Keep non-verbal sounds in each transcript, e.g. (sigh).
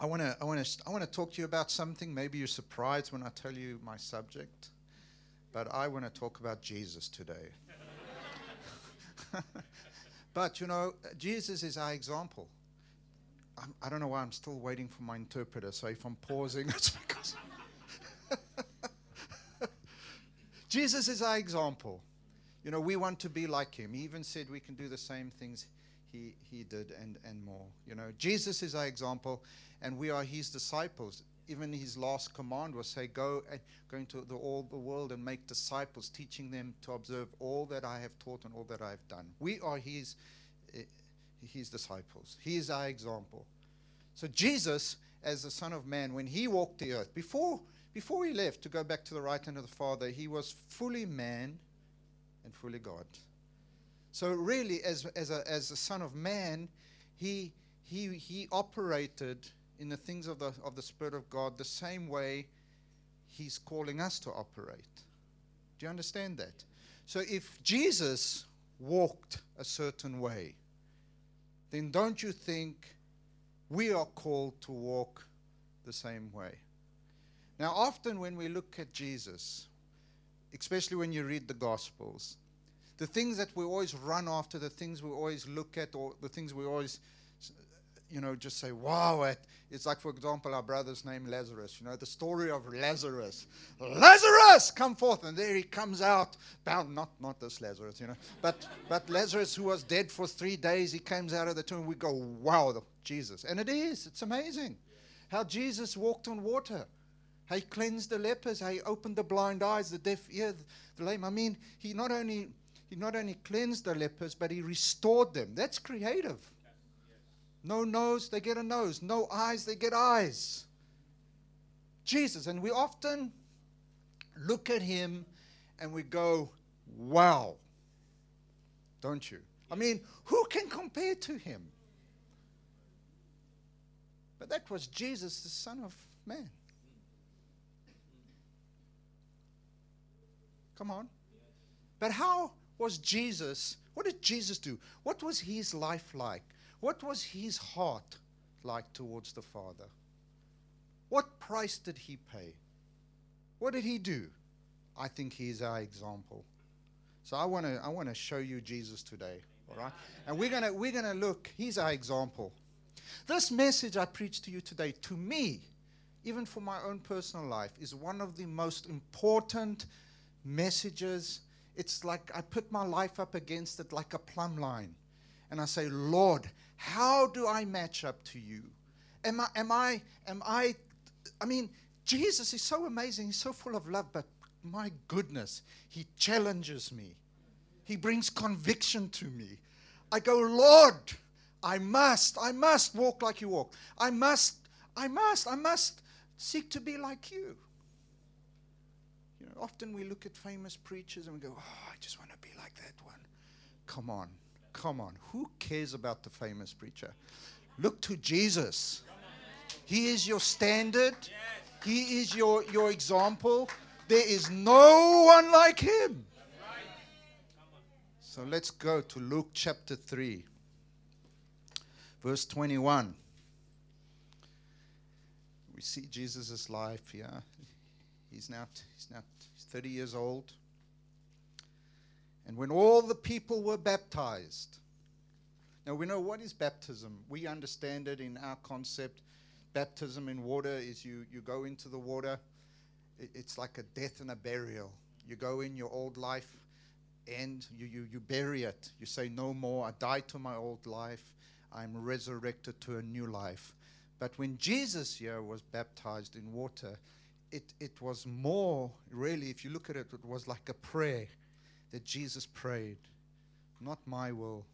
I want to I want to I want to talk to you about something. Maybe you're surprised when I tell you my subject, but I want to talk about Jesus today. (laughs) but you know, Jesus is our example. I'm, I do not know why I'm still waiting for my interpreter. So if I'm pausing, (laughs) it's because (laughs) Jesus is our example. You know, we want to be like him. He even said we can do the same things he, he did and, and more. You know, Jesus is our example, and we are his disciples. Even his last command was say, Go and go into the, all the world and make disciples, teaching them to observe all that I have taught and all that I have done. We are his, uh, his disciples. He is our example. So Jesus, as the Son of Man, when he walked the earth, before before he left to go back to the right hand of the Father, he was fully man and fully God. So really, as, as, a, as a son of man, he, he, he operated in the things of the, of the Spirit of God the same way he's calling us to operate. Do you understand that? So if Jesus walked a certain way, then don't you think we are called to walk the same way? Now, often when we look at Jesus, especially when you read the Gospels, the things that we always run after, the things we always look at, or the things we always, you know, just say, wow, at. It's like, for example, our brother's name, Lazarus. You know, the story of Lazarus. Lazarus, come forth. And there he comes out, bound, not, not this Lazarus, you know, but, but Lazarus, who was dead for three days, he comes out of the tomb. We go, wow, Jesus. And it is, it's amazing how Jesus walked on water. How he cleansed the lepers, how he opened the blind eyes, the deaf ear, the lame. I mean, he not only he not only cleansed the lepers, but he restored them. That's creative. No nose, they get a nose. No eyes, they get eyes. Jesus. And we often look at him and we go, wow. Don't you? I mean, who can compare to him? But that was Jesus, the Son of Man. Come on. But how was Jesus? What did Jesus do? What was his life like? What was his heart like towards the Father? What price did he pay? What did he do? I think he is our example. So I want to I want to show you Jesus today, all right? And we're going to we're going to look, he's our example. This message I preach to you today to me, even for my own personal life, is one of the most important messages. It's like I put my life up against it like a plumb line. And I say, Lord, how do I match up to you? Am I, am I, am I, I mean, Jesus is so amazing. He's so full of love, but my goodness, he challenges me. He brings conviction to me. I go, Lord, I must, I must walk like you walk. I must, I must, I must seek to be like you often we look at famous preachers and we go, oh, I just want to be like that one. Come on, come on. Who cares about the famous preacher? Look to Jesus. He is your standard, He is your, your example. There is no one like Him. So let's go to Luke chapter 3, verse 21. We see Jesus' life here. He's now, he's now 30 years old. And when all the people were baptized, now we know what is baptism. We understand it in our concept. Baptism in water is you, you go into the water, it, it's like a death and a burial. You go in your old life and you, you, you bury it. You say, No more. I died to my old life. I'm resurrected to a new life. But when Jesus here was baptized in water, it, it was more, really, if you look at it, it was like a prayer that Jesus prayed. Not my will,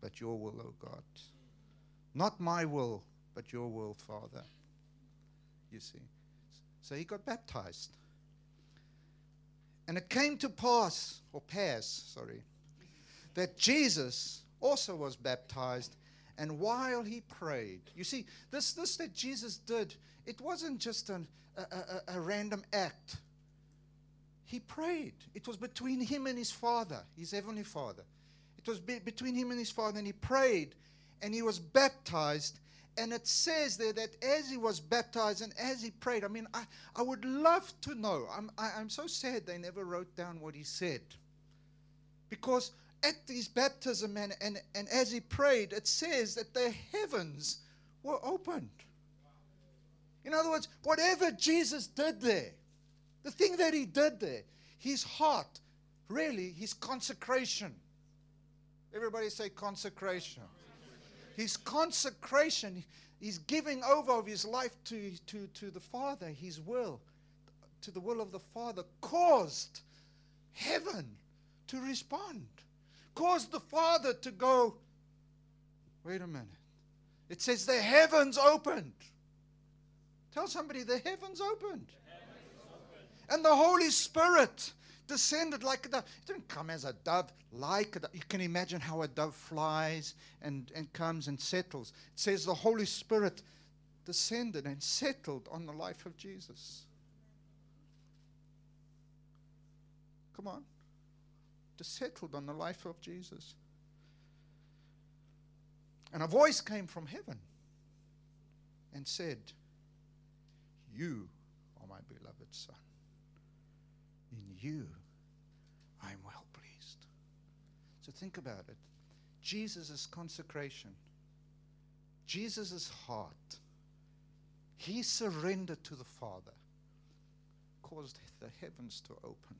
but your will, O oh God. Not my will, but your will, Father. You see. So he got baptized. And it came to pass, or pass, sorry, that Jesus also was baptized. And while he prayed, you see, this, this that Jesus did, it wasn't just an, a, a, a random act. He prayed. It was between him and his Father, his Heavenly Father. It was be, between him and his Father, and he prayed, and he was baptized, And it says there that as he was baptized and as he prayed, I mean, I, I would love to know. I'm, I, am i am so sad they never wrote down what he said. Because at his baptism and, and, and as he prayed, it says that the heavens were opened. In other words, whatever Jesus did there, the thing that he did there, his heart, really, his consecration. Everybody say consecration. His consecration, his giving over of his life to, to, to the Father, his will, to the will of the Father, caused heaven to respond, caused the Father to go, wait a minute. It says the heavens opened. Tell somebody the heavens opened. The heavens opened. And the Holy Spirit descended like a dove. It didn't come as a dove, like a dove. You can imagine how a dove flies and, and comes and settles. It says the Holy Spirit descended and settled on the life of Jesus. Come on. To settled on the life of Jesus. And a voice came from heaven and said, You are my beloved Son. In you I am well pleased. So think about it. Jesus' consecration, Jesus' heart, he surrendered to the Father, caused the heavens to open,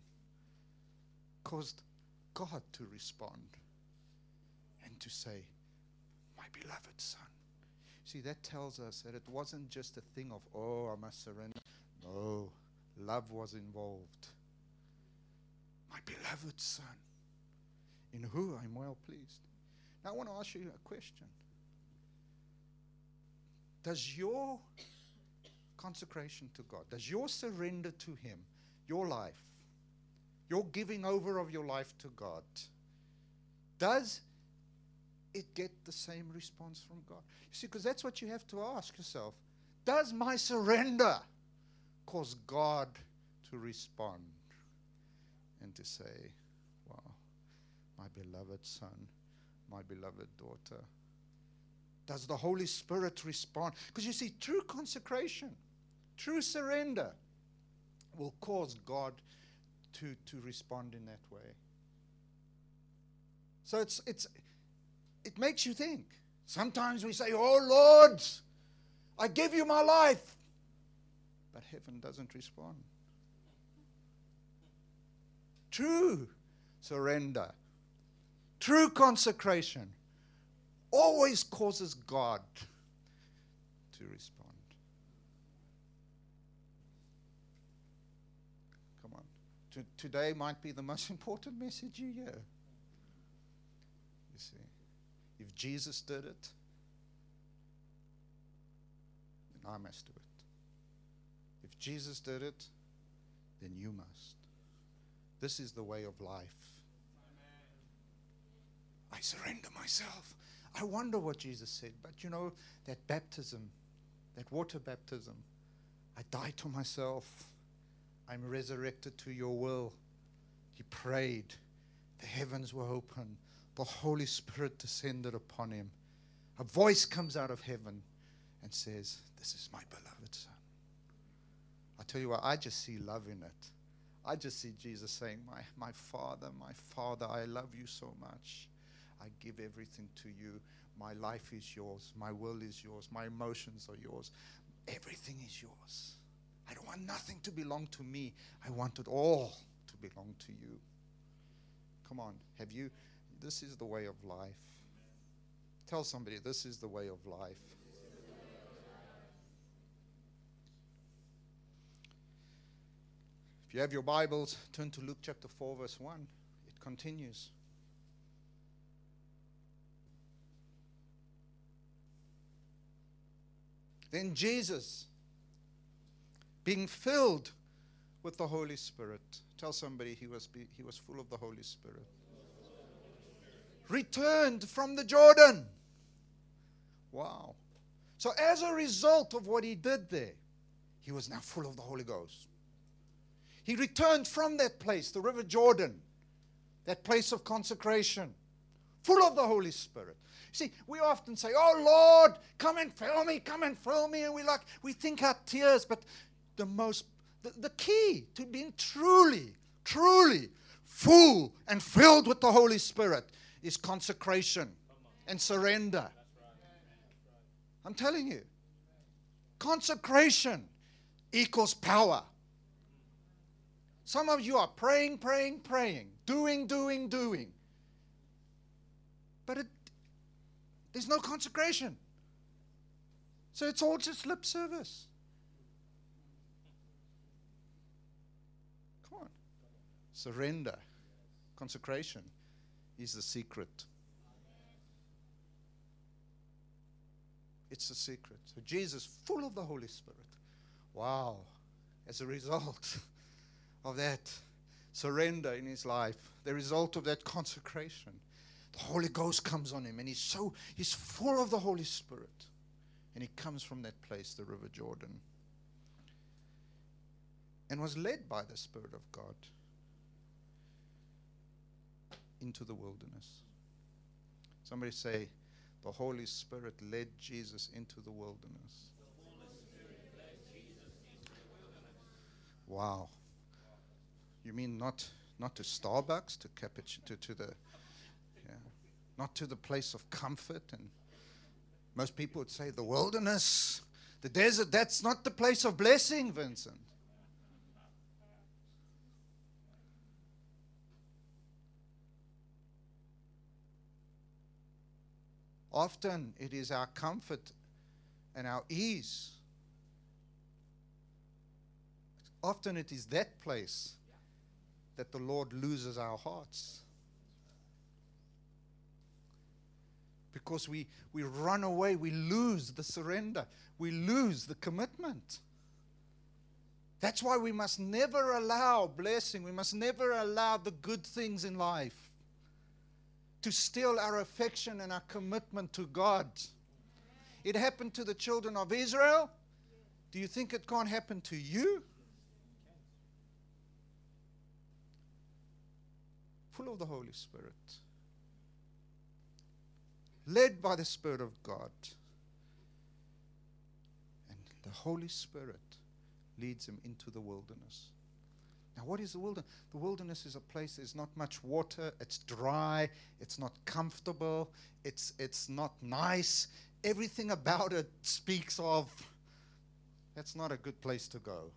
caused God to respond and to say, my beloved son. See, that tells us that it wasn't just a thing of, oh, I must surrender. No, love was involved. My beloved son, in whom I'm well pleased. Now, I want to ask you a question. Does your consecration to God, does your surrender to Him, your life, your giving over of your life to God, does it get the same response from God? You see, because that's what you have to ask yourself. Does my surrender cause God to respond and to say, Wow, my beloved son, my beloved daughter? Does the Holy Spirit respond? Because you see, true consecration, true surrender will cause God to, to respond in that way. So it's, it's, it makes you think. Sometimes we say, Oh Lord, I give you my life. But heaven doesn't respond. True surrender, true consecration always causes God to respond. Come on. today might be the most (laughs) important message you hear. You see. If Jesus did it, then I must do it. If Jesus did it, then you must. This is the way of life. I surrender myself. I wonder what Jesus said, but you know, that baptism, that water baptism, I die to myself. I'm resurrected to your will. He prayed. The heavens were open the Holy Spirit descended upon him. A voice comes out of heaven and says, This is my beloved Son. I tell you what, I just see love in it. I just see Jesus saying, My, my Father, my Father, I love you so much. I give everything to you. My life is yours. My will is yours. My emotions are yours. Everything is yours. I don't want nothing to belong to me. I want it all to belong to you. Come on. Have you this is the way of life. Tell somebody, this is the way of life. If you have your Bibles, turn to Luke chapter 4, verse 1. It continues. Then Jesus, being filled with the Holy Spirit, tell somebody he was, he was full of the Holy Spirit returned from the Jordan. Wow. So, as a result of what he did there, he was now full of the Holy Ghost. He returned from that place, the River Jordan, that place of consecration, full of the Holy Spirit. See, we often say, Oh Lord, come and fill me, come and fill me. And we like, we think our tears, but the most, the, the key to being truly, truly full and filled with the Holy Spirit is consecration and surrender. I'm telling you, consecration equals power. Some of you are praying, praying, praying, doing, doing, doing. But it, there's no consecration. So it's all just lip service. Come on. Surrender, consecration is the secret. It's a secret. So Jesus, full of the Holy Spirit. Wow. As a result (laughs) of that surrender in his life, the result of that consecration, the Holy Ghost comes on him and he's so he's full of the Holy Spirit. And he comes from that place, the River Jordan. And was led by the Spirit of God into the wilderness. Somebody say, the Holy Spirit led Jesus into the wilderness. Wow. You mean not not to Starbucks, to to, to the yeah, not to the place of comfort and most people would say the wilderness, the desert, that's not the place of blessing, Vincent. Often it is our comfort and our ease. Often it is that place that the Lord loses our hearts. Because we, we run away, we lose the surrender, we lose the commitment. That's why we must never allow blessing, we must never allow the good things in life to steal our affection and our commitment to God. It happened to the children of Israel. Do you think it can't happen to you? Full of the Holy Spirit, led by the Spirit of God. And the Holy Spirit leads him into the wilderness. Now, what is the wilderness? The wilderness is a place there's not much water, it's dry, it's not comfortable, it's, it's not nice. Everything about it speaks of that's not a good place to go.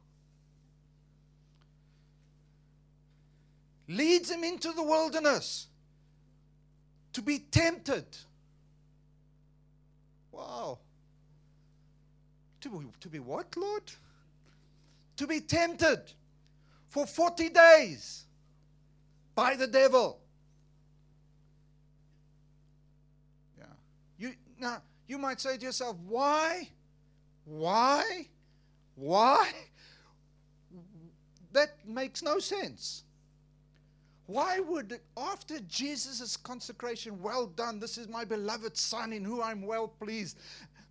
Leads him into the wilderness to be tempted. Wow. To be, to be what, Lord? To be tempted for 40 days by the devil. Yeah. You now you might say to yourself, why? Why? Why? That makes no sense. Why would, after Jesus' consecration, well done, this is my beloved Son in whom I'm well pleased,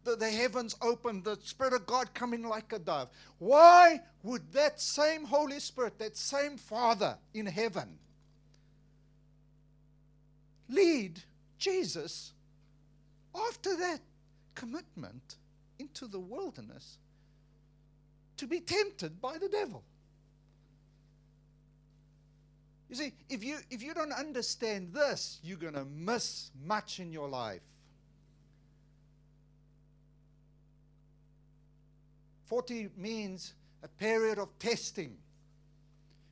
the, the heavens opened, the Spirit of God coming like a dove. Why would that same Holy Spirit, that same Father in heaven, lead Jesus after that commitment into the wilderness to be tempted by the devil? You see, if you, if you don't understand this, you're going to miss much in your life. 40 means a period of testing.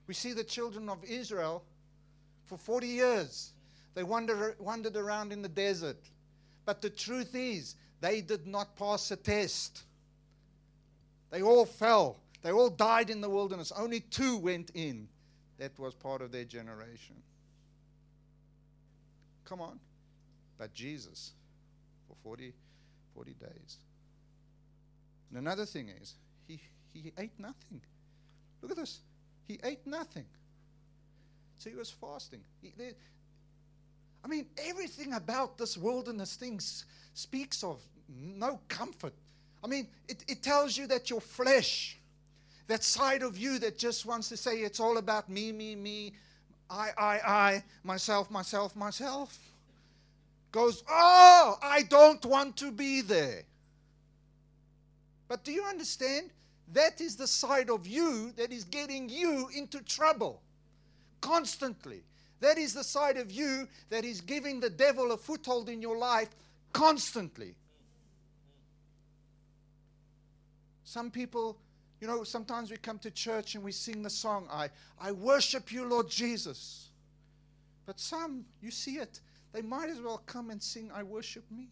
We see the children of Israel for 40 years. They wandered, wandered around in the desert. But the truth is, they did not pass a test. They all fell. They all died in the wilderness. Only two went in. That was part of their generation. Come on. But Jesus, for 40, 40 days. And another thing is, he, he ate nothing. Look at this. He ate nothing. So he was fasting. He, they, I mean, everything about this wilderness thing speaks of no comfort. I mean, it, it tells you that your flesh, that side of you that just wants to say it's all about me, me, me, I, I, I, myself, myself, myself. goes, Oh, I don't want to be there. But do you understand? That is the side of you that is getting you into trouble constantly. That is the side of you that is giving the devil a foothold in your life constantly. Some people, you know, sometimes we come to church and we sing the song, I, I worship you, Lord Jesus. But some, you see it, they might as well come and sing, I worship me.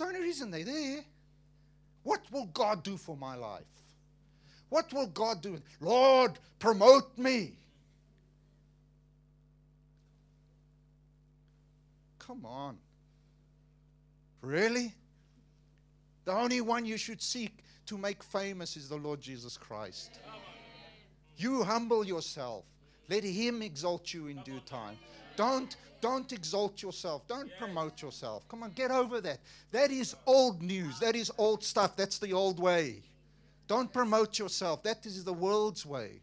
It's the only reason they're there. What will God do for my life? What will God do? Lord, promote me. Come on. Really? The only one you should seek to make famous is the Lord Jesus Christ. You humble yourself. Let him exalt you in due time. Don't don't exalt yourself. Don't promote yourself. Come on, get over that. That is old news. That is old stuff. That's the old way. Don't promote yourself. That is the world's way.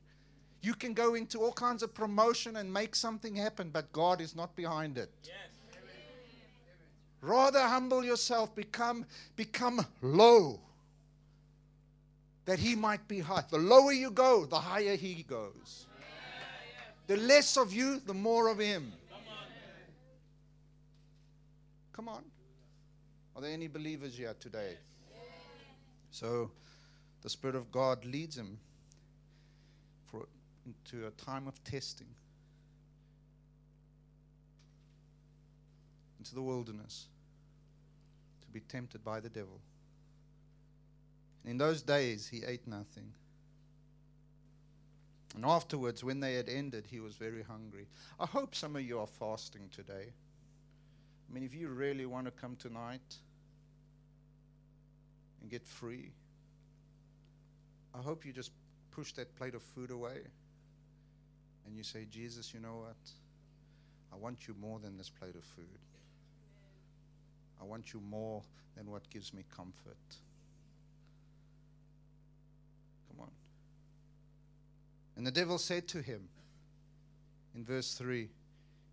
You can go into all kinds of promotion and make something happen, but God is not behind it. Yes. Rather humble yourself, become, become low, that he might be high. The lower you go, the higher he goes. The less of you, the more of him. Come on. Are there any believers here today? So the Spirit of God leads him for, into a time of testing, into the wilderness, to be tempted by the devil. In those days, he ate nothing. And afterwards, when they had ended, he was very hungry. I hope some of you are fasting today. I mean, if you really want to come tonight and get free, I hope you just push that plate of food away and you say, Jesus, you know what? I want you more than this plate of food. I want you more than what gives me comfort. Come on. And the devil said to him in verse 3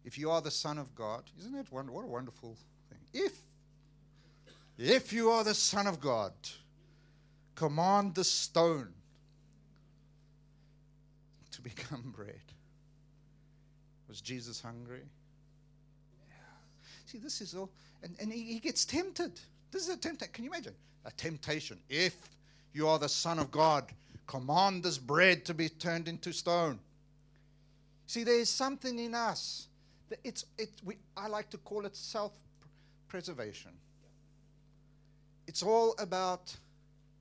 if you are the Son of God, isn't that one, what a wonderful thing? If, if you are the Son of God, command the stone to become bread. Was Jesus hungry? Yeah. See, this is all, and, and he, he gets tempted. This is a temptation. Can you imagine? A temptation. If you are the Son of God, command this bread to be turned into stone. See, there is something in us it's, it, we, I like to call it self preservation. It's all about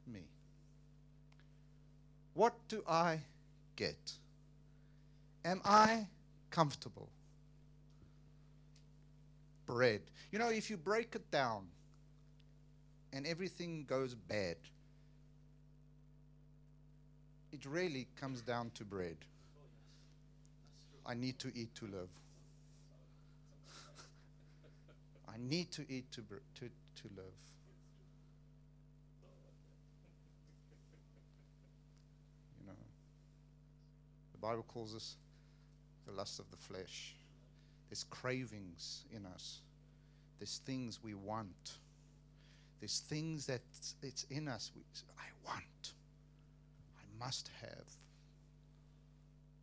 me. What do I get? Am I comfortable? Bread. You know, if you break it down and everything goes bad, it really comes down to bread. I need to eat to live. I need to eat to, to, to live. You know, the Bible calls us the lust of the flesh. There's cravings in us. There's things we want. There's things that it's in us. We, I want. I must have.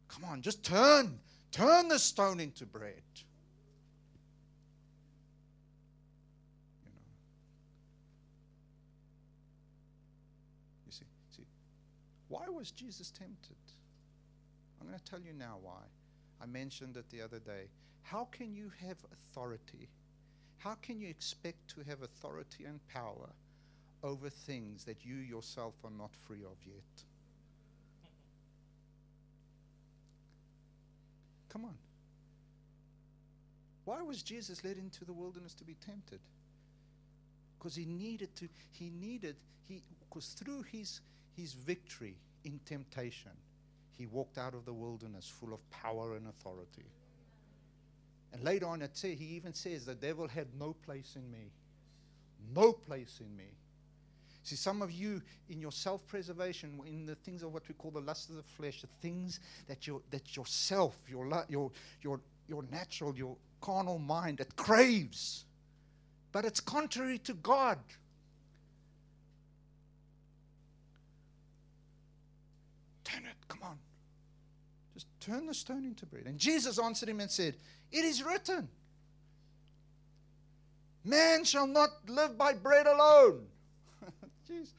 Come on, just turn. Turn the stone into bread. Why was Jesus tempted? I'm going to tell you now why. I mentioned it the other day. How can you have authority? How can you expect to have authority and power over things that you yourself are not free of yet? Come on. Why was Jesus led into the wilderness to be tempted? Because he needed to, he needed, he, because through his his victory in temptation, he walked out of the wilderness full of power and authority. And later on, it say, he even says, The devil had no place in me. No place in me. See, some of you in your self preservation, in the things of what we call the lust of the flesh, the things that, you that yourself, your, your, your, your natural, your carnal mind that craves, but it's contrary to God. Turn it, come on. Just turn the stone into bread. And Jesus answered him and said, It is written, Man shall not live by bread alone. (laughs) Jeez.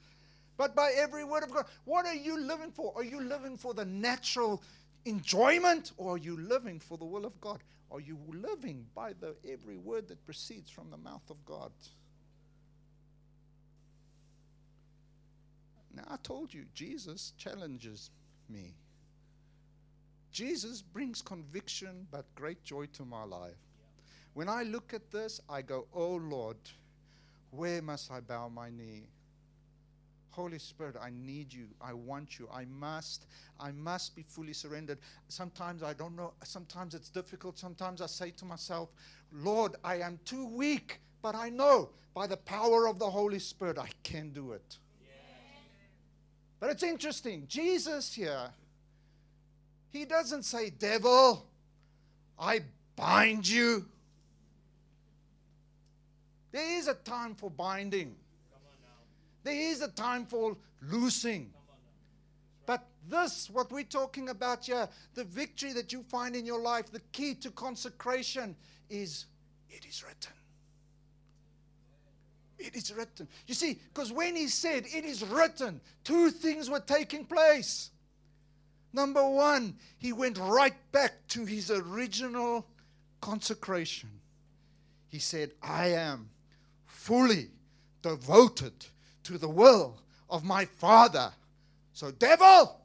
But by every word of God. What are you living for? Are you living for the natural enjoyment or are you living for the will of God? Are you living by the every word that proceeds from the mouth of God? Now I told you Jesus challenges me. Jesus brings conviction but great joy to my life. When I look at this, I go, Oh Lord, where must I bow my knee? Holy Spirit, I need you. I want you. I must. I must be fully surrendered. Sometimes I don't know. Sometimes it's difficult. Sometimes I say to myself, Lord, I am too weak. But I know by the power of the Holy Spirit, I can do it. But it's interesting. Jesus here, he doesn't say, Devil, I bind you. There is a time for binding. There is a time for loosing. But this, what we're talking about here, the victory that you find in your life, the key to consecration is it is written. It is written. You see, because when he said it is written, two things were taking place. Number one, he went right back to his original consecration. He said, I am fully devoted to the will of my Father. So, devil,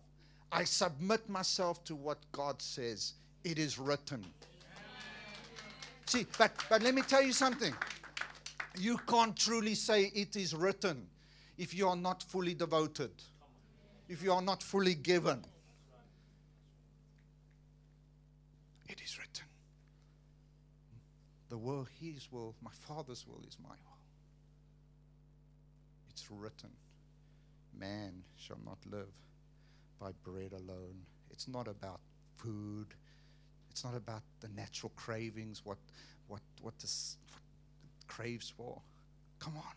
I submit myself to what God says. It is written. See, but, but let me tell you something. You can't truly say it is written if you are not fully devoted, if you are not fully given. It is written. The will, His will, my Father's will is my will it's written, Man shall not live by bread alone. It's not about food. It's not about the natural cravings, what, what, what this what craves for. Come on.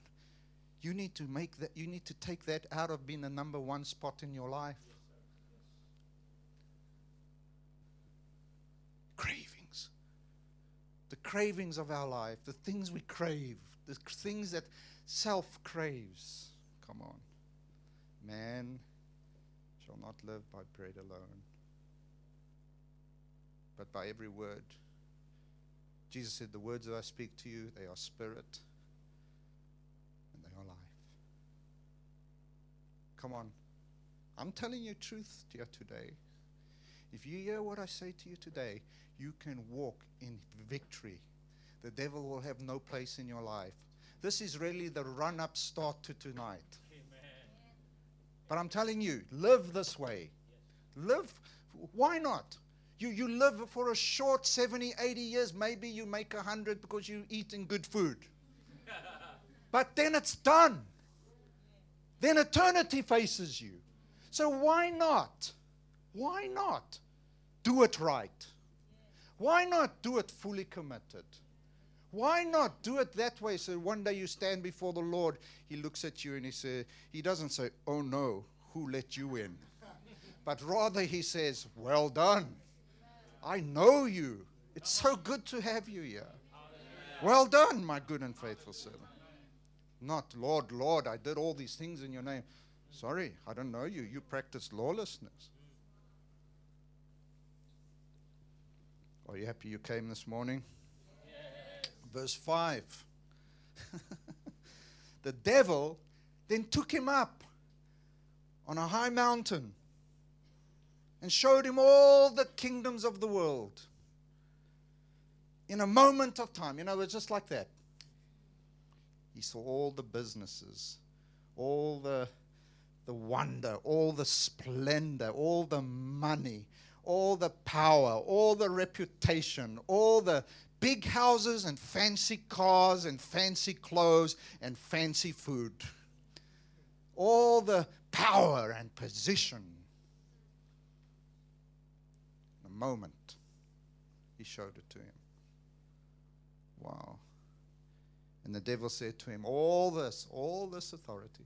You need to make that, you need to take that out of being the number one spot in your life. Cravings. The cravings of our life, the things we crave, the things that self craves. Come on. Man shall not live by bread alone, but by every word. Jesus said, The words that I speak to you, they are spirit and they are life. Come on. I'm telling you truth here today. If you hear what I say to you today, you can walk in victory. The devil will have no place in your life. This is really the run up start to tonight. Amen. But I'm telling you, live this way. Live. Why not? You, you live for a short 70, 80 years. Maybe you make 100 because you're eating good food. (laughs) but then it's done. Then eternity faces you. So why not? Why not do it right? Why not do it fully committed? Why not do it that way so one day you stand before the Lord, He looks at you and He says, He doesn't say, Oh no, who let you in? (laughs) But rather He says, Well done. I know you. It's so good to have you here. Well done, my good and faithful servant. Not, Lord, Lord, I did all these things in your name. Sorry, I don't know you. You practice lawlessness. Are you happy you came this morning? verse 5. (laughs) the devil then took him up on a high mountain and showed him all the kingdoms of the world in a moment of time. You know, it's just like that. He saw all the businesses, all the, the wonder, all the splendor, all the money, all the power, all the reputation, all the big houses and fancy cars and fancy clothes and fancy food. All the power and position. In a moment, He showed it to him. Wow. And the devil said to him, All this, all this authority,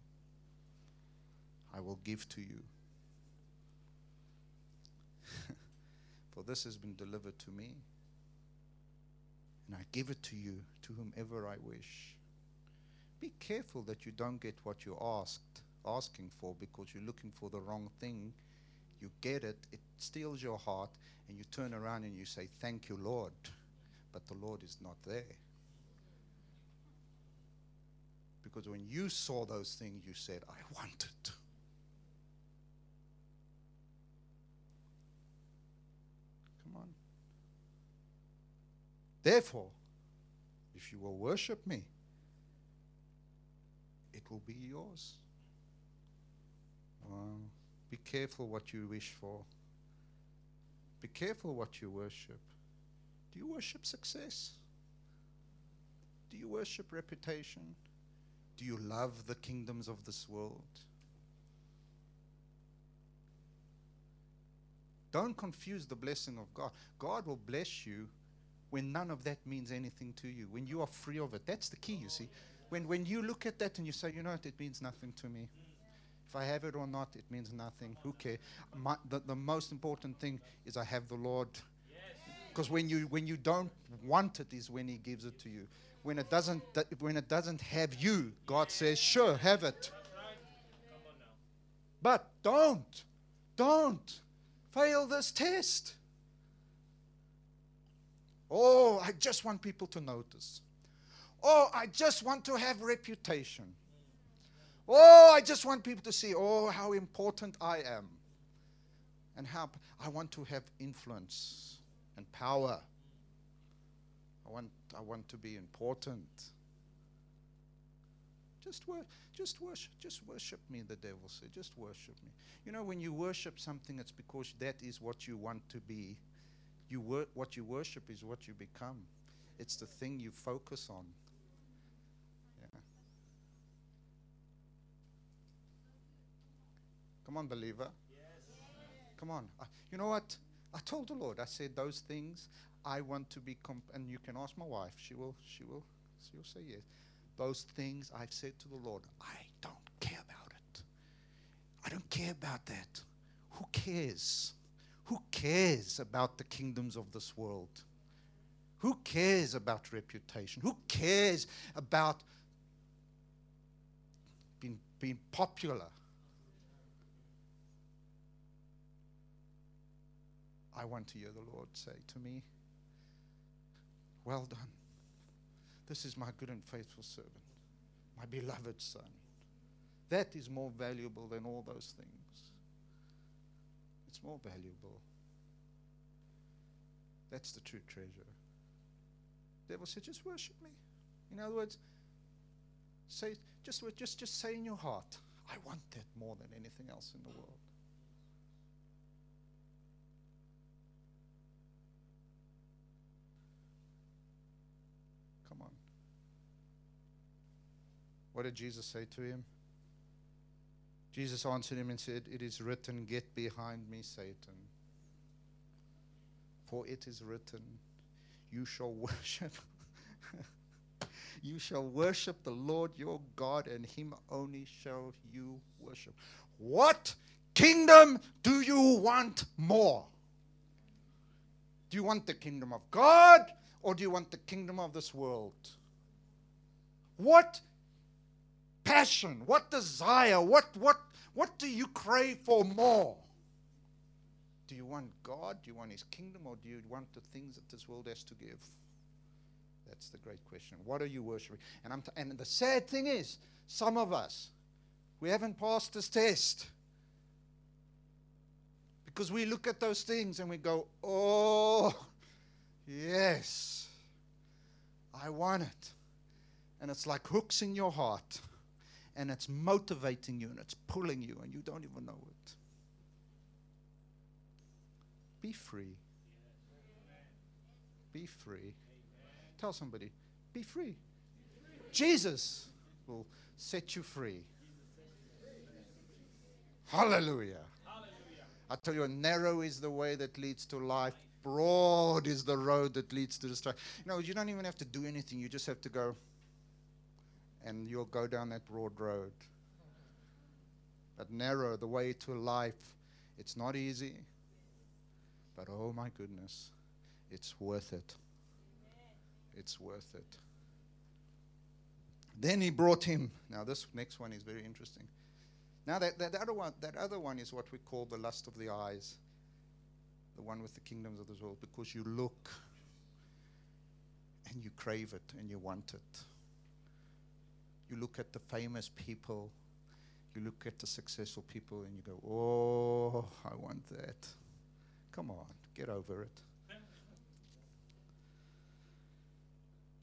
I will give to you. (laughs) For this has been delivered to me. And I give it to you, to whomever I wish. Be careful that you don't get what you asked, asking for because you're looking for the wrong thing. You get it, it steals your heart, and you turn around and you say, Thank you, Lord. But the Lord is not there. Because when you saw those things, you said, I want it. Come on. Therefore, if you will worship me, it will be yours. Wow. Be careful what you wish for. Be careful what you worship. Do you worship success? Do you worship reputation? Do you love the kingdoms of this world? Don't confuse the blessing of God. God will bless you when none of that means anything to you, when you are free of it. That's the key, you see. When, when you look at that and you say, you know what, it means nothing to me. If I have it or not, it means nothing. Who cares? My, the, the most important thing is I have the Lord. Because when you when you don't want it is when He gives it to you. When it doesn't when it doesn't have you, God says, "Sure, have it." But don't, don't fail this test. Oh, I just want people to notice. Oh, I just want to have reputation. Oh, I just want people to see, oh, how important I am. And how I want to have influence and power. I want, I want to be important. Just, wor- just worship, just worship me, the devil said. Just worship me. You know, when you worship something, it's because that is what you want to be. You wor- what you worship is what you become. It's the thing you focus on. Come on, believer. Yes. Come on. Uh, you know what? I told the Lord. I said those things. I want to be. Comp- and you can ask my wife. She will. She will. She will say yes. Those things I've said to the Lord. I don't care about it. I don't care about that. Who cares? Who cares about the kingdoms of this world? Who cares about reputation? Who cares about being, being popular? I want to hear the Lord say to me, Well done. This is my good and faithful servant, my beloved Son. That is more valuable than all those things. It's more valuable. That's the true treasure. The devil said, just worship me. In other words, say just just just say in your heart, I want that more than anything else in the world. Come on. What did Jesus say to him? Jesus answered him and said, It is written, Get behind me, Satan. For it is written, You shall worship. (laughs) you shall worship the Lord your God, and him only shall you worship. What kingdom do you want more? Do you want the kingdom of God, or do you want the kingdom of this world? What passion, what desire, what, what, what do you crave for more? Do you want God? Do you want His kingdom? Or do you want the things that this world has to give? That's the great question. What are you worshiping? And, I'm t- and the sad thing is, some of us, we haven't passed this test. Because we look at those things and we go, oh, yes, I want it. And it's like hooks in your heart and it's motivating you and it's pulling you and you don't even know it. Be free. Be free. Tell somebody, be free. Jesus will set you free. Hallelujah. I tell you, narrow is the way that leads to life, broad is the road that leads to destruction. Know, you don't even have to do anything. You just have to go, and you'll go down that broad road. But narrow, the way to life, it's not easy. But oh my goodness, it's worth it. It's worth it. Then he brought him. Now this next one is very interesting. Now that, that other one, that other one is what we call the lust of the eyes, the one with the kingdoms of this world, because you look and you crave it and you want it. You look at the famous people, you look at the successful people, and you go, "Oh, I want that." Come on, get over it.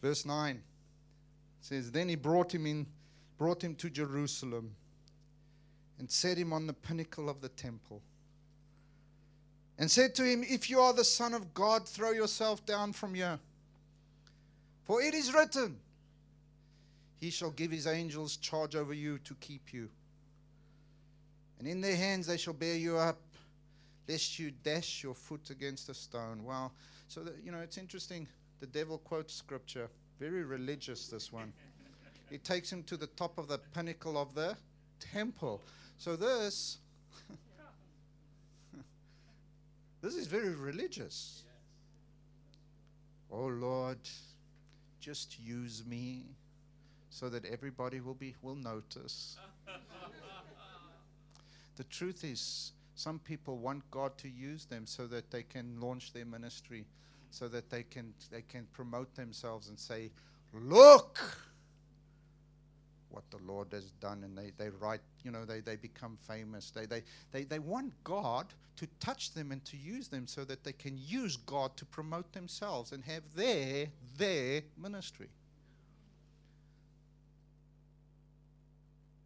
Verse 9 says, Then he brought him in, brought him to Jerusalem and set him on the pinnacle of the temple. And said to him, If you are the Son of God, throw yourself down from here. For it is written, He shall give His angels charge over you to keep you. And in their hands they shall bear you up, lest you dash your foot against a stone. Wow. So, that, you know, it's interesting. The devil quotes scripture. Very religious, this one. (laughs) it takes him to the top of the pinnacle of the temple. So this, (laughs) this is very religious. Oh Lord, just use me so that everybody will be will notice. (laughs) the truth is, some people want God to use them so that they can launch their ministry, so that they can they can promote themselves and say, "Look." what the Lord has done and they, they write, you know, they, they become famous. They, they, they, they want God to touch them and to use them so that they can use God to promote themselves and have their, their ministry.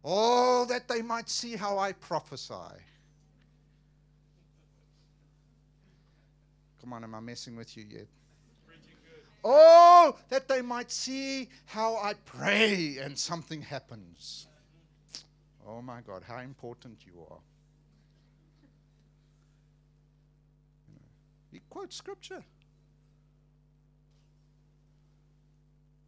Oh, that they might see how I prophesy. Come on, am I messing with you yet? Oh, that they might see how I pray and something happens. Oh my God, how important you are. He quotes scripture.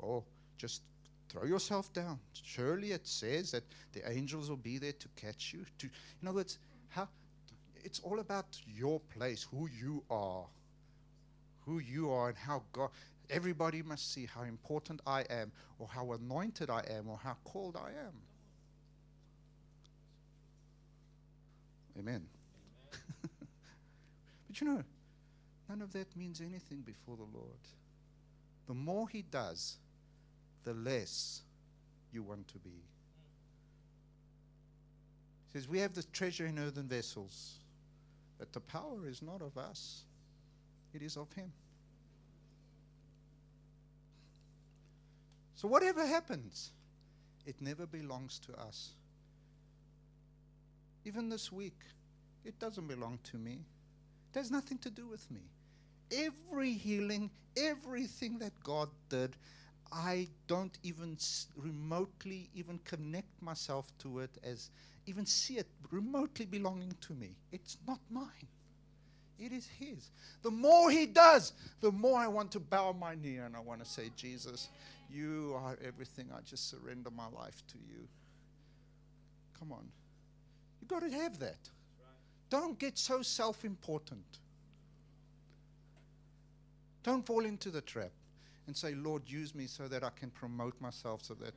Oh, just throw yourself down. Surely it says that the angels will be there to catch you. To, in other words, how, it's all about your place, who you are, who you are, and how God. Everybody must see how important I am, or how anointed I am, or how called I am. Amen. (laughs) but you know, none of that means anything before the Lord. The more He does, the less you want to be. He says, We have the treasure in earthen vessels, but the power is not of us, it is of Him. So, whatever happens, it never belongs to us. Even this week, it doesn't belong to me. It has nothing to do with me. Every healing, everything that God did, I don't even remotely even connect myself to it as even see it remotely belonging to me. It's not mine. It is His. The more He does, the more I want to bow my knee and I want to say, Jesus, you are everything. I just surrender my life to you. Come on. You've got to have that. Right. Don't get so self important. Don't fall into the trap and say, Lord, use me so that I can promote myself so that.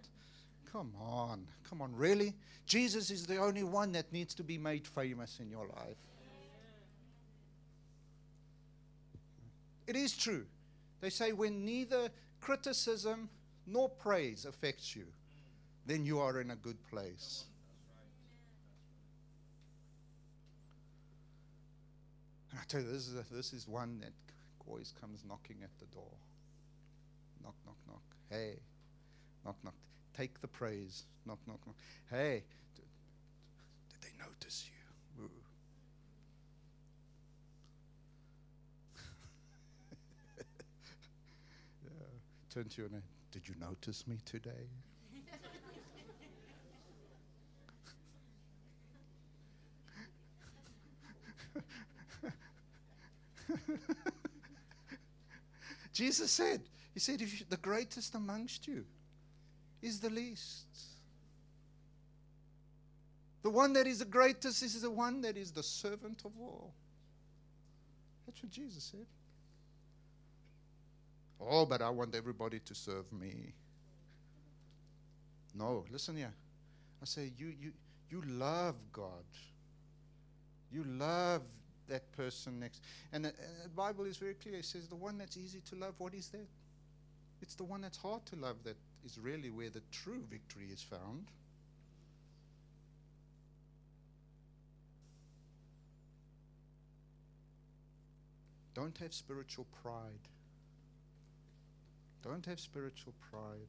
Come on. Come on. Really? Jesus is the only one that needs to be made famous in your life. It is true. They say when neither criticism nor praise affects you, then you are in a good place. And I tell you, this is, a, this is one that always comes knocking at the door. Hey, knock, knock. Take the praise. Knock, knock, knock. Hey, did, did they notice you? (laughs) yeah. Turn to your neighbor. Did you notice me today? (laughs) Jesus said, He said, if the greatest amongst you is the least. The one that is the greatest is the one that is the servant of all. That's what Jesus said. Oh, but I want everybody to serve me. No, listen here. I say you you you love God. You love that person next. And the, uh, the Bible is very clear. It says the one that's easy to love, what is that? It's the one that's hard to love that is really where the true victory is found. Don't have spiritual pride. Don't have spiritual pride.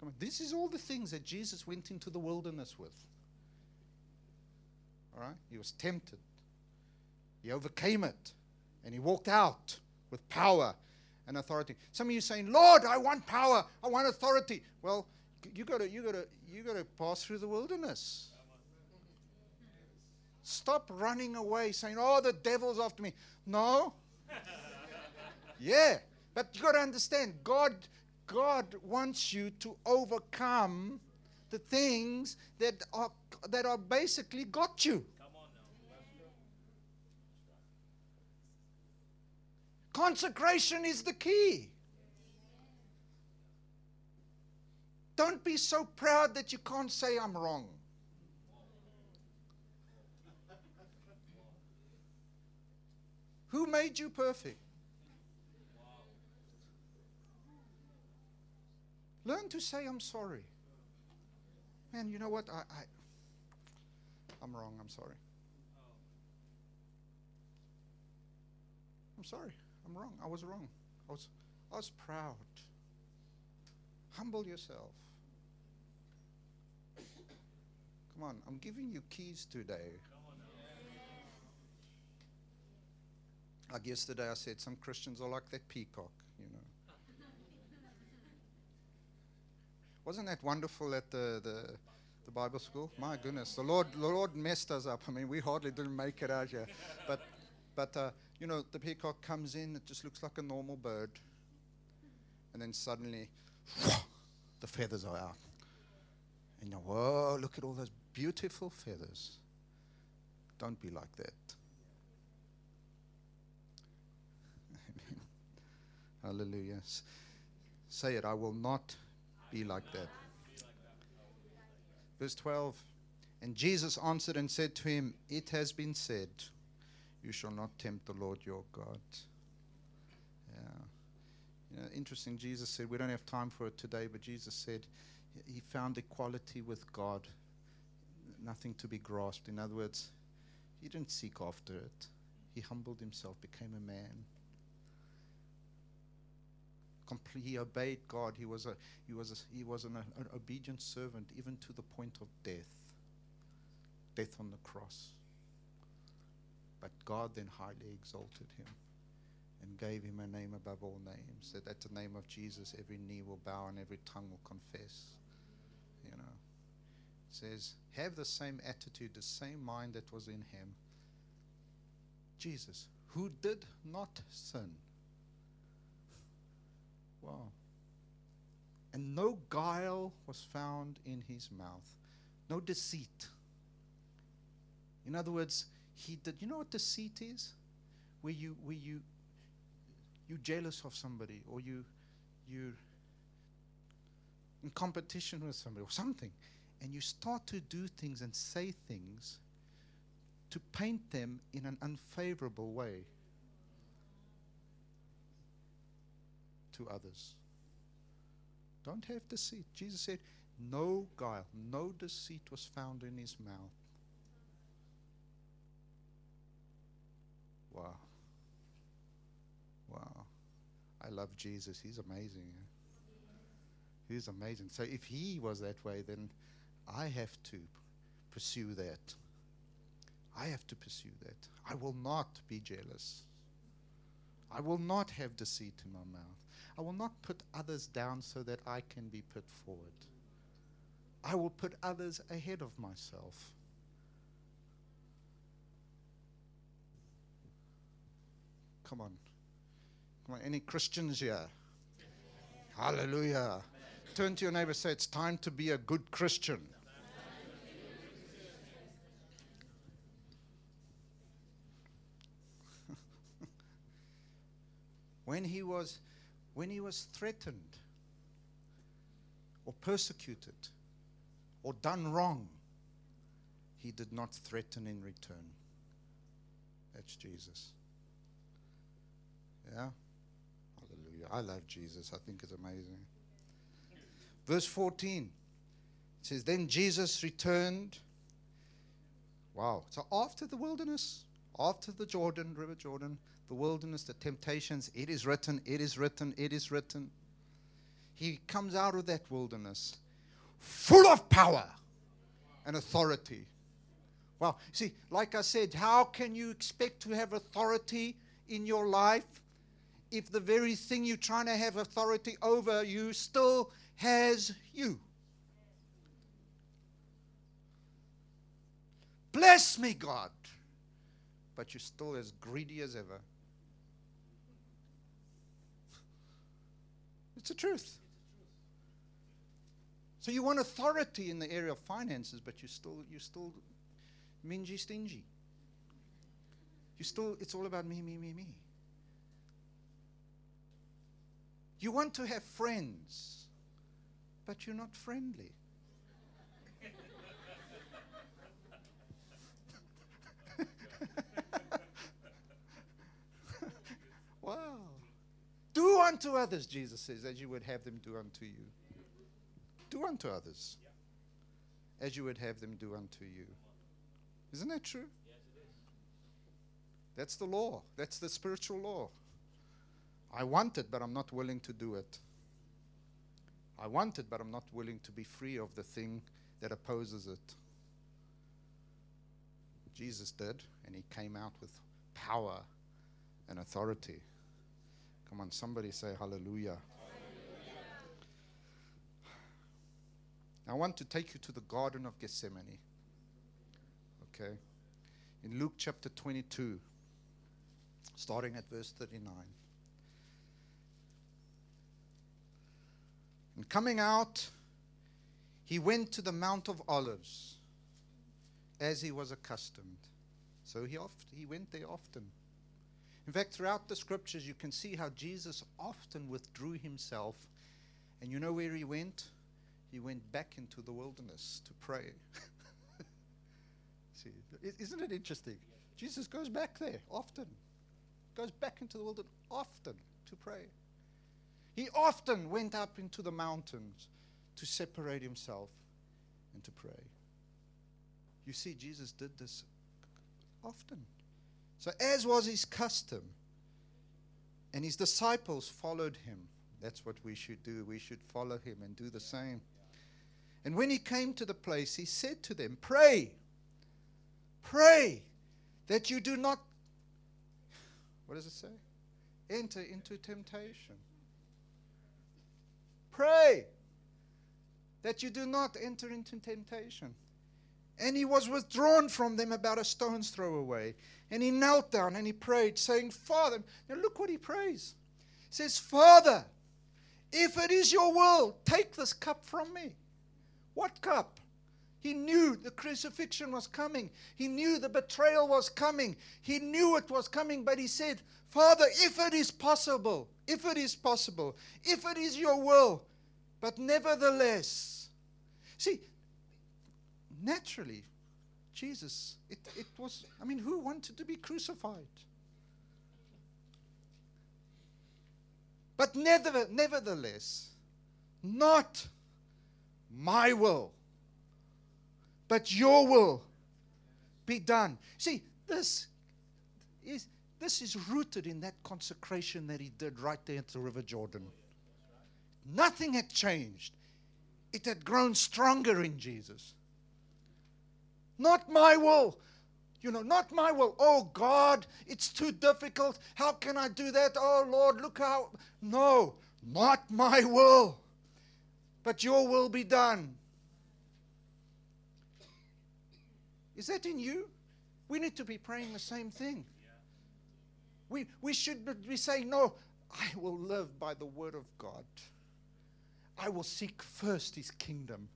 Come on. This is all the things that Jesus went into the wilderness with. All right? He was tempted. He overcame it. And he walked out with power and authority. Some of you saying, Lord, I want power, I want authority. Well, you gotta you gotta you gotta pass through the wilderness. Stop running away saying, Oh, the devil's after me. No. (laughs) yeah. But you got to understand, God, God wants you to overcome the things that are that are basically got you. Consecration is the key. Don't be so proud that you can't say I'm wrong. Who made you perfect? Learn to say, I'm sorry. Man, you know what? I, I, I'm wrong. I'm sorry. I'm sorry. I'm wrong. I was wrong. I was, I was proud. Humble yourself. Come on, I'm giving you keys today. Like yesterday, I said some Christians are like that peacock, you know. Wasn't that wonderful at the, the, the Bible school? My goodness, the Lord, the Lord messed us up. I mean, we hardly didn't make it out here. But, but uh, you know, the peacock comes in, it just looks like a normal bird. And then suddenly, the feathers are out. And you know, whoa, look at all those beautiful feathers. Don't be like that. (laughs) Hallelujah. Say it, I will not be like that. Verse 12 And Jesus answered and said to him, It has been said, You shall not tempt the Lord your God. Yeah. You know, interesting, Jesus said, We don't have time for it today, but Jesus said he found equality with God, nothing to be grasped. In other words, he didn't seek after it, he humbled himself, became a man he obeyed God. He was a he was a, he was an, an obedient servant even to the point of death, death on the cross. But God then highly exalted him and gave him a name above all names. That at the name of Jesus, every knee will bow and every tongue will confess. You know, it says, have the same attitude, the same mind that was in him. Jesus, who did not sin Wow. And no guile was found in his mouth, no deceit. In other words, he did. You know what deceit is? Where you, where you, you jealous of somebody, or you, you in competition with somebody, or something, and you start to do things and say things to paint them in an unfavorable way. to others. Don't have deceit. Jesus said, no guile, no deceit was found in his mouth. Wow. Wow. I love Jesus. He's amazing. He's amazing. So if he was that way, then I have to pursue that. I have to pursue that. I will not be jealous. I will not have deceit in my mouth. I will not put others down so that I can be put forward. I will put others ahead of myself. Come on. Come on, any Christians here? Hallelujah. Turn to your neighbor say, It's time to be a good Christian. (laughs) when he was when he was threatened or persecuted or done wrong he did not threaten in return that's jesus yeah hallelujah i love jesus i think it's amazing verse 14 it says then jesus returned wow so after the wilderness after the jordan river jordan the wilderness, the temptations. It is written, it is written, it is written. He comes out of that wilderness full of power and authority. Well, see, like I said, how can you expect to have authority in your life if the very thing you're trying to have authority over you still has you? Bless me, God. But you're still as greedy as ever. It's the truth. So you want authority in the area of finances, but you still you still mingy stingy. You still it's all about me, me, me, me. You want to have friends, but you're not friendly. (laughs) wow. Do unto others, Jesus says, as you would have them do unto you. Do unto others as you would have them do unto you. Isn't that true? Yes, it is. That's the law. That's the spiritual law. I want it, but I'm not willing to do it. I want it, but I'm not willing to be free of the thing that opposes it. Jesus did, and he came out with power and authority. Come on, somebody say hallelujah. hallelujah. I want to take you to the Garden of Gethsemane. Okay? In Luke chapter 22, starting at verse 39. And coming out, he went to the Mount of Olives as he was accustomed. So he, oft, he went there often. In fact, throughout the scriptures, you can see how Jesus often withdrew himself. And you know where he went? He went back into the wilderness to pray. (laughs) see, isn't it interesting? Jesus goes back there often, goes back into the wilderness often to pray. He often went up into the mountains to separate himself and to pray. You see, Jesus did this often. So, as was his custom, and his disciples followed him. That's what we should do. We should follow him and do the same. And when he came to the place, he said to them, Pray, pray that you do not, what does it say? Enter into temptation. Pray that you do not enter into temptation. And he was withdrawn from them about a stone's throw away. And he knelt down and he prayed, saying, Father, now look what he prays. He says, Father, if it is your will, take this cup from me. What cup? He knew the crucifixion was coming. He knew the betrayal was coming. He knew it was coming, but he said, Father, if it is possible, if it is possible, if it is your will, but nevertheless. See, naturally, Jesus, it, it was, I mean, who wanted to be crucified? But never, nevertheless, not my will, but your will be done. See, this is this is rooted in that consecration that he did right there at the River Jordan. Nothing had changed. It had grown stronger in Jesus. Not my will. You know, not my will. Oh God, it's too difficult. How can I do that? Oh Lord, look how. No, not my will. But your will be done. Is that in you? We need to be praying the same thing. We, we should be saying, No, I will live by the word of God. I will seek first his kingdom.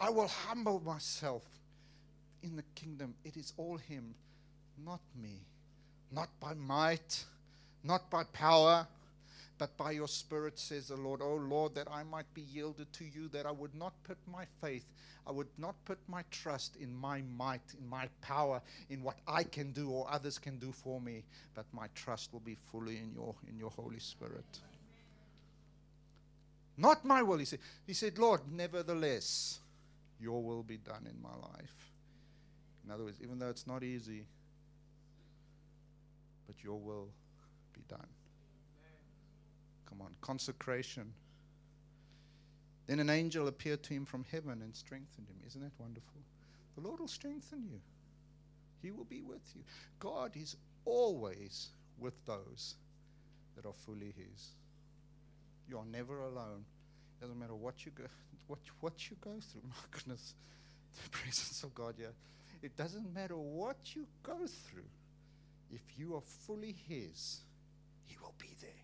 I will humble myself in the kingdom. It is all him, not me. Not by might, not by power, but by your spirit, says the Lord. Oh Lord, that I might be yielded to you, that I would not put my faith, I would not put my trust in my might, in my power, in what I can do or others can do for me, but my trust will be fully in your in your Holy Spirit. Not my will, he said. He said, Lord, nevertheless, your will be done in my life. In other words, even though it's not easy, but your will be done. Come on, consecration. Then an angel appeared to him from heaven and strengthened him. Isn't that wonderful? The Lord will strengthen you, He will be with you. God is always with those that are fully His. You are never alone. Doesn't matter what you go, (laughs) what what you go through. (laughs) My goodness, (laughs) the presence of God. Yeah, it doesn't matter what you go through. If you are fully His, He will be there.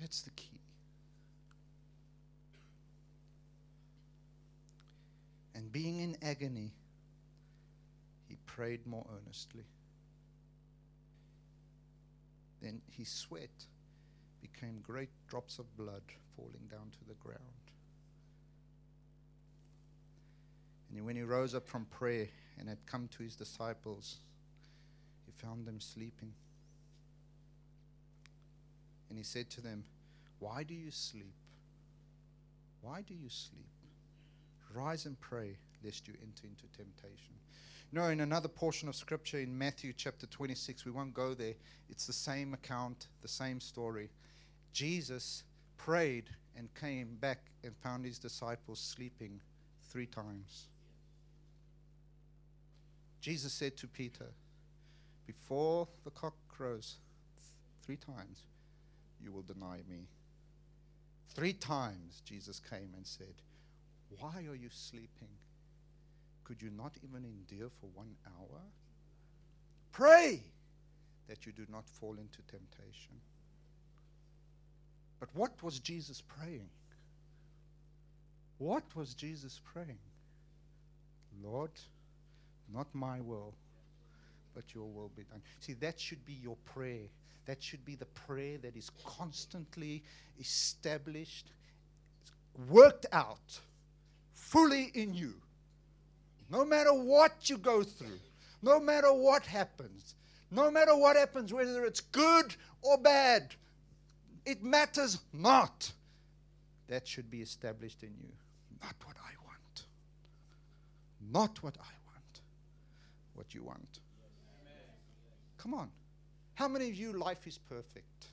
That's the key. And being in agony, he prayed more earnestly. Then his sweat became great drops of blood falling down to the ground. And when he rose up from prayer and had come to his disciples, he found them sleeping. And he said to them, Why do you sleep? Why do you sleep? Rise and pray, lest you enter into temptation. Know, in another portion of scripture in Matthew chapter 26, we won't go there, it's the same account, the same story. Jesus prayed and came back and found his disciples sleeping three times. Jesus said to Peter, Before the cock crows three times, you will deny me. Three times Jesus came and said, Why are you sleeping? Could you not even endure for one hour? Pray that you do not fall into temptation. But what was Jesus praying? What was Jesus praying? Lord, not my will, but your will be done. See, that should be your prayer. That should be the prayer that is constantly established, worked out fully in you. No matter what you go through, no matter what happens, no matter what happens, whether it's good or bad, it matters not. That should be established in you. Not what I want. Not what I want. What you want. Come on. How many of you life is perfect?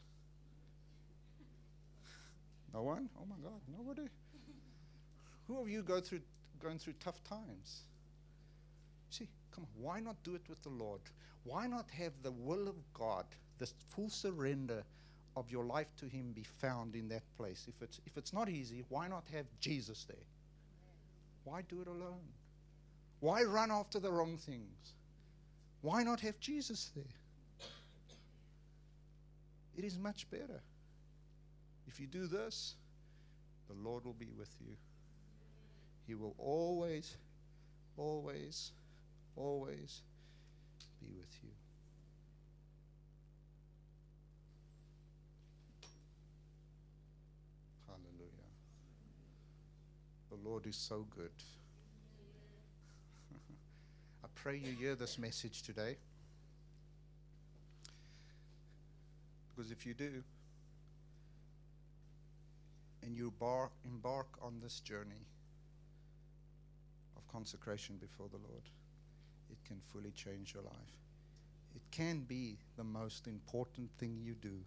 No one? Oh my God, nobody. Who of you go through going through tough times? See, come on, why not do it with the Lord? Why not have the will of God, the full surrender of your life to Him be found in that place? If it's if it's not easy, why not have Jesus there? Why do it alone? Why run after the wrong things? Why not have Jesus there? It is much better. If you do this, the Lord will be with you. He will always, always, always be with you. Hallelujah. The Lord is so good. (laughs) I pray you hear this message today. Because if you do, and you bar, embark on this journey of consecration before the Lord, it can fully change your life. It can be the most important thing you do